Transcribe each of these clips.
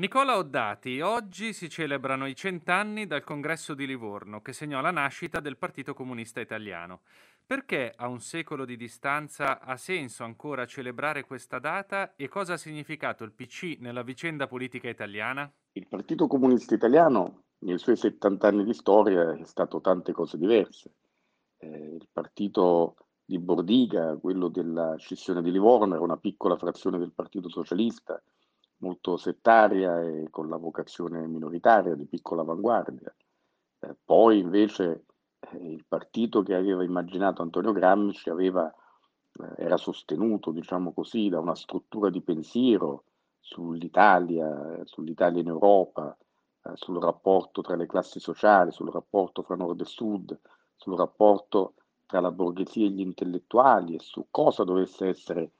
Nicola Oddati, oggi si celebrano i cent'anni dal congresso di Livorno che segnò la nascita del Partito Comunista Italiano. Perché a un secolo di distanza ha senso ancora celebrare questa data e cosa ha significato il PC nella vicenda politica italiana? Il Partito Comunista Italiano nei suoi 70 anni di storia è stato tante cose diverse. Eh, il partito di Bordiga, quello della scissione di Livorno, era una piccola frazione del Partito Socialista, molto settaria e con la vocazione minoritaria di piccola avanguardia. Eh, poi invece eh, il partito che aveva immaginato Antonio Gramsci aveva, eh, era sostenuto, diciamo così, da una struttura di pensiero sull'Italia, sull'Italia in Europa, eh, sul rapporto tra le classi sociali, sul rapporto fra nord e sud, sul rapporto tra la borghesia e gli intellettuali e su cosa dovesse essere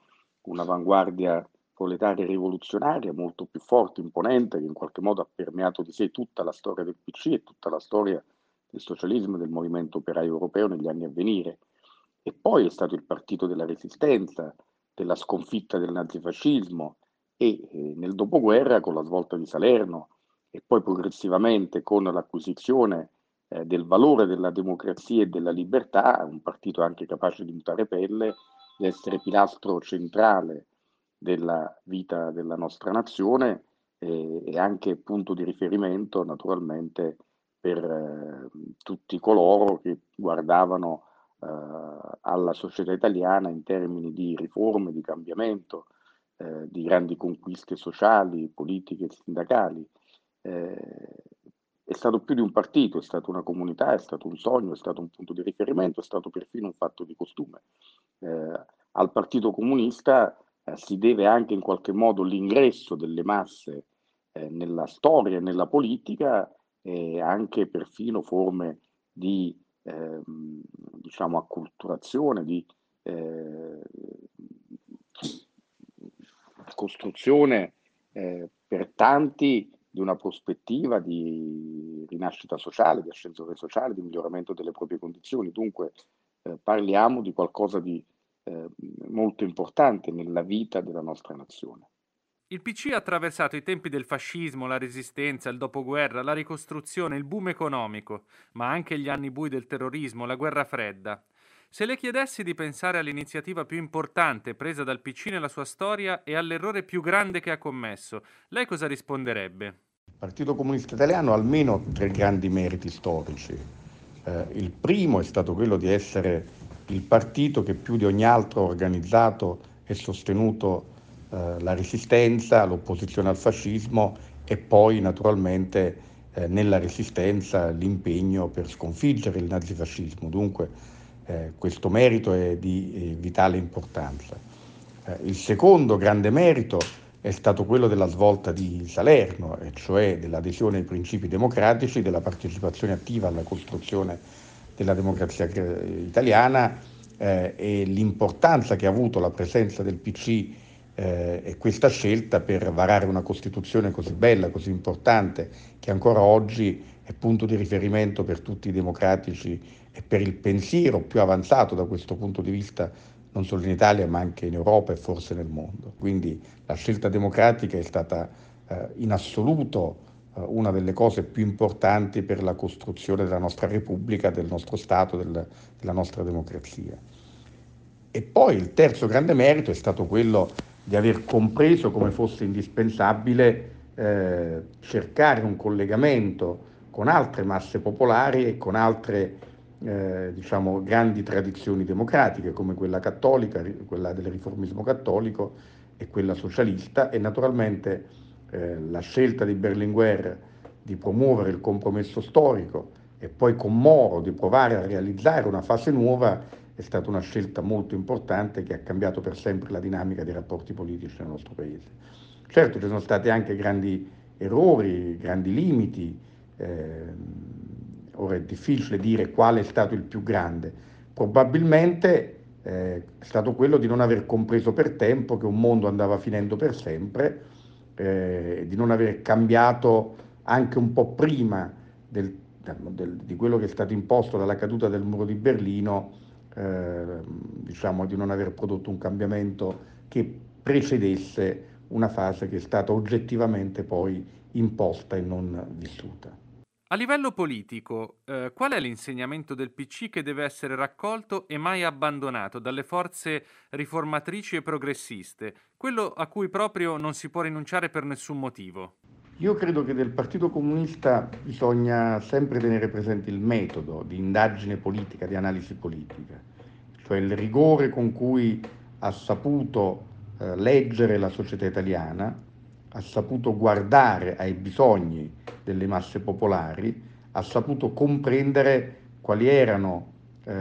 un'avanguardia proletaria rivoluzionaria molto più forte, imponente, che in qualche modo ha permeato di sé tutta la storia del PC e tutta la storia del socialismo e del movimento operaio europeo negli anni a venire. E poi è stato il partito della resistenza, della sconfitta del nazifascismo e eh, nel dopoguerra con la svolta di Salerno e poi progressivamente con l'acquisizione eh, del valore della democrazia e della libertà, un partito anche capace di mutare pelle, di essere pilastro centrale della vita della nostra nazione e, e anche punto di riferimento naturalmente per eh, tutti coloro che guardavano eh, alla società italiana in termini di riforme, di cambiamento, eh, di grandi conquiste sociali, politiche e sindacali. Eh, è stato più di un partito, è stata una comunità, è stato un sogno, è stato un punto di riferimento, è stato perfino un fatto di costume. Eh, al Partito Comunista eh, si deve anche in qualche modo l'ingresso delle masse eh, nella storia e nella politica e anche perfino forme di eh, diciamo acculturazione, di eh, costruzione eh, per tanti di una prospettiva di rinascita sociale, di ascensore sociale, di miglioramento delle proprie condizioni. Dunque eh, parliamo di qualcosa di eh, molto importante nella vita della nostra nazione. Il PC ha attraversato i tempi del fascismo, la resistenza, il dopoguerra, la ricostruzione, il boom economico, ma anche gli anni bui del terrorismo, la guerra fredda. Se le chiedessi di pensare all'iniziativa più importante presa dal PC nella sua storia e all'errore più grande che ha commesso, lei cosa risponderebbe? Il Partito Comunista Italiano ha almeno tre grandi meriti storici. Eh, il primo è stato quello di essere il partito che più di ogni altro ha organizzato e sostenuto eh, la resistenza, l'opposizione al fascismo e poi naturalmente eh, nella resistenza l'impegno per sconfiggere il nazifascismo. Dunque eh, questo merito è di eh, vitale importanza. Eh, il secondo grande merito è stato quello della svolta di Salerno, e cioè dell'adesione ai principi democratici, della partecipazione attiva alla costruzione della democrazia italiana eh, e l'importanza che ha avuto la presenza del PC eh, e questa scelta per varare una Costituzione così bella, così importante, che ancora oggi è punto di riferimento per tutti i democratici e per il pensiero più avanzato da questo punto di vista non solo in Italia ma anche in Europa e forse nel mondo. Quindi la scelta democratica è stata eh, in assoluto una delle cose più importanti per la costruzione della nostra Repubblica, del nostro Stato, del, della nostra democrazia. E poi il terzo grande merito è stato quello di aver compreso come fosse indispensabile eh, cercare un collegamento con altre masse popolari e con altre eh, diciamo, grandi tradizioni democratiche come quella cattolica, quella del riformismo cattolico e quella socialista e naturalmente eh, la scelta di Berlinguer di promuovere il compromesso storico e poi con Moro di provare a realizzare una fase nuova è stata una scelta molto importante che ha cambiato per sempre la dinamica dei rapporti politici nel nostro Paese. Certo ci sono stati anche grandi errori, grandi limiti, eh, ora è difficile dire quale è stato il più grande, probabilmente eh, è stato quello di non aver compreso per tempo che un mondo andava finendo per sempre eh, di non aver cambiato anche un po' prima del, del, di quello che è stato imposto dalla caduta del muro di Berlino, eh, diciamo di non aver prodotto un cambiamento che precedesse una fase che è stata oggettivamente poi imposta e non vissuta. A livello politico, eh, qual è l'insegnamento del PC che deve essere raccolto e mai abbandonato dalle forze riformatrici e progressiste, quello a cui proprio non si può rinunciare per nessun motivo? Io credo che del Partito Comunista bisogna sempre tenere presente il metodo di indagine politica, di analisi politica, cioè il rigore con cui ha saputo eh, leggere la società italiana, ha saputo guardare ai bisogni delle masse popolari, ha saputo comprendere quali erano eh,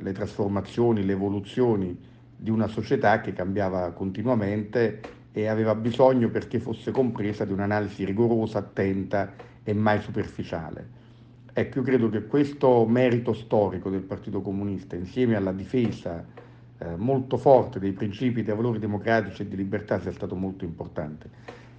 le trasformazioni, le evoluzioni di una società che cambiava continuamente e aveva bisogno perché fosse compresa di un'analisi rigorosa, attenta e mai superficiale. Ecco, io credo che questo merito storico del Partito Comunista, insieme alla difesa eh, molto forte dei principi, dei valori democratici e di libertà sia stato molto importante.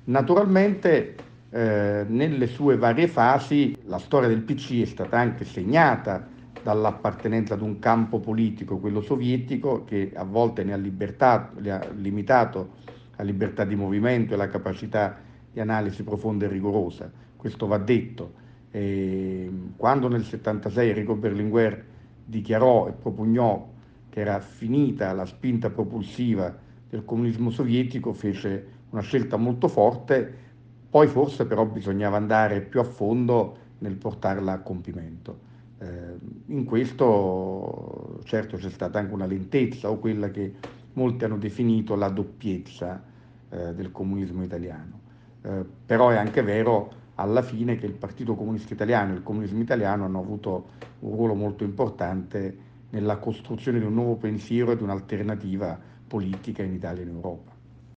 Naturalmente eh, nelle sue varie fasi la storia del PC è stata anche segnata dall'appartenenza ad un campo politico, quello sovietico, che a volte ne ha, libertà, ne ha limitato la libertà di movimento e la capacità di analisi profonda e rigorosa. Questo va detto. E quando nel 1976 Enrico Berlinguer dichiarò e propugnò che era finita la spinta propulsiva del comunismo sovietico, fece una scelta molto forte, poi forse però bisognava andare più a fondo nel portarla a compimento. Eh, in questo certo c'è stata anche una lentezza o quella che molti hanno definito la doppiezza eh, del comunismo italiano. Eh, però è anche vero alla fine che il Partito Comunista Italiano e il comunismo italiano hanno avuto un ruolo molto importante nella costruzione di un nuovo pensiero e di un'alternativa politica in Italia e in Europa.